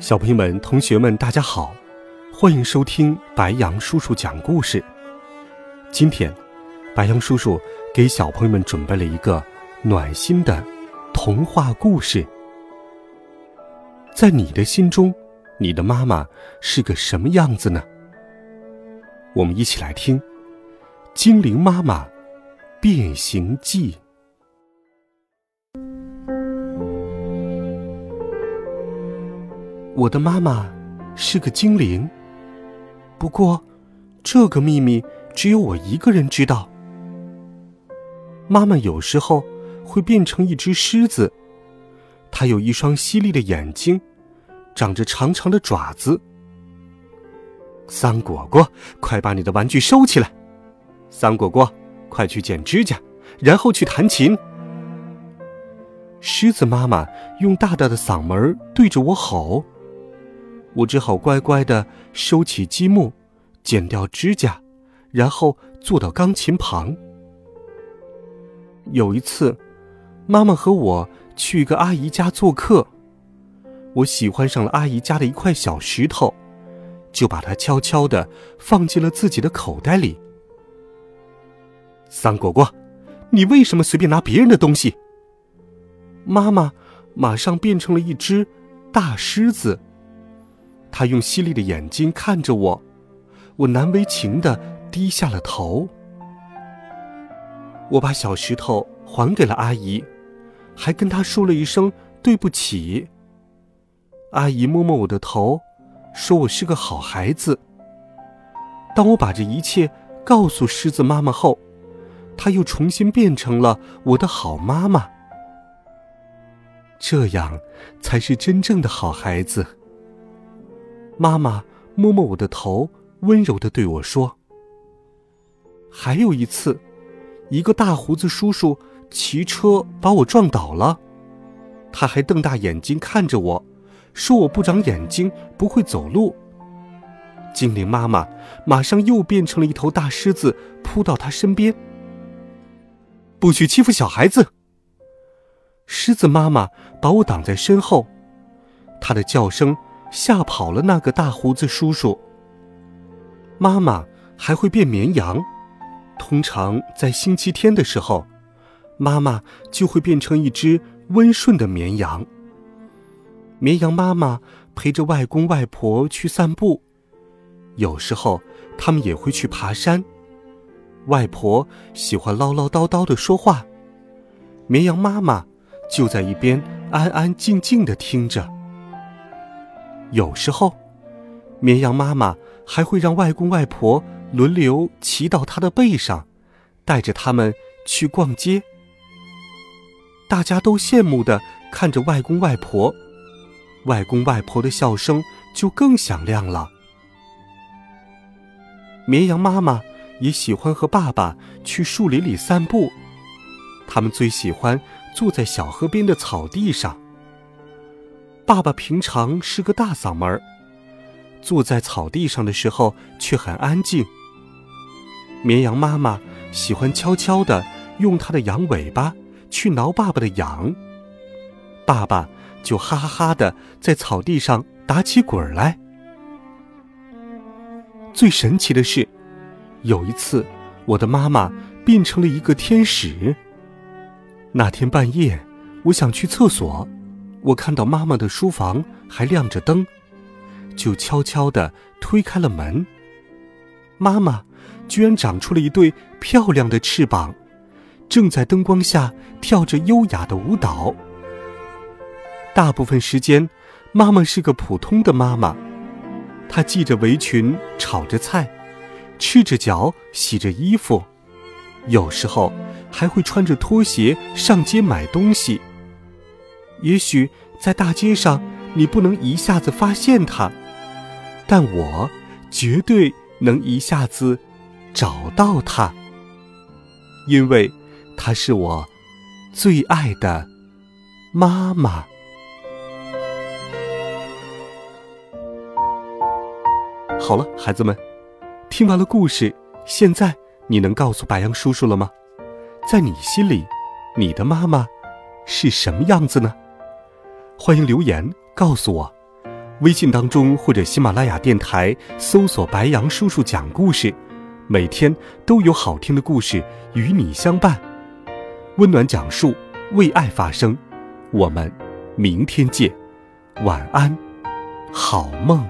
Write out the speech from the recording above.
小朋友们、同学们，大家好，欢迎收听白杨叔叔讲故事。今天，白杨叔叔给小朋友们准备了一个暖心的童话故事。在你的心中，你的妈妈是个什么样子呢？我们一起来听《精灵妈妈变形记》。我的妈妈是个精灵，不过这个秘密只有我一个人知道。妈妈有时候会变成一只狮子，它有一双犀利的眼睛，长着长长的爪子。桑果果，快把你的玩具收起来！桑果果，快去剪指甲，然后去弹琴。狮子妈妈用大大的嗓门对着我吼。我只好乖乖的收起积木，剪掉指甲，然后坐到钢琴旁。有一次，妈妈和我去一个阿姨家做客，我喜欢上了阿姨家的一块小石头，就把它悄悄的放进了自己的口袋里。桑果果，你为什么随便拿别人的东西？妈妈马上变成了一只大狮子。他用犀利的眼睛看着我，我难为情的低下了头。我把小石头还给了阿姨，还跟她说了一声对不起。阿姨摸摸我的头，说我是个好孩子。当我把这一切告诉狮子妈妈后，她又重新变成了我的好妈妈。这样才是真正的好孩子。妈妈摸摸我的头，温柔的对我说：“还有一次，一个大胡子叔叔骑车把我撞倒了，他还瞪大眼睛看着我，说我不长眼睛，不会走路。”精灵妈妈马上又变成了一头大狮子，扑到他身边。不许欺负小孩子！狮子妈妈把我挡在身后，它的叫声。吓跑了那个大胡子叔叔。妈妈还会变绵羊，通常在星期天的时候，妈妈就会变成一只温顺的绵羊。绵羊妈妈陪着外公外婆去散步，有时候他们也会去爬山。外婆喜欢唠唠叨叨的说话，绵羊妈妈就在一边安安静静的听着。有时候，绵羊妈妈还会让外公外婆轮流骑到她的背上，带着他们去逛街。大家都羡慕的看着外公外婆，外公外婆的笑声就更响亮了。绵羊妈妈也喜欢和爸爸去树林里散步，他们最喜欢坐在小河边的草地上。爸爸平常是个大嗓门儿，坐在草地上的时候却很安静。绵羊妈妈喜欢悄悄地用它的羊尾巴去挠爸爸的痒，爸爸就哈哈哈的在草地上打起滚来。最神奇的是，有一次我的妈妈变成了一个天使。那天半夜，我想去厕所。我看到妈妈的书房还亮着灯，就悄悄地推开了门。妈妈居然长出了一对漂亮的翅膀，正在灯光下跳着优雅的舞蹈。大部分时间，妈妈是个普通的妈妈，她系着围裙炒着菜，赤着脚洗着衣服，有时候还会穿着拖鞋上街买东西。也许在大街上，你不能一下子发现它，但我绝对能一下子找到它，因为它是我最爱的妈妈。好了，孩子们，听完了故事，现在你能告诉白杨叔叔了吗？在你心里，你的妈妈是什么样子呢？欢迎留言告诉我，微信当中或者喜马拉雅电台搜索“白杨叔叔讲故事”，每天都有好听的故事与你相伴，温暖讲述，为爱发声。我们明天见，晚安，好梦。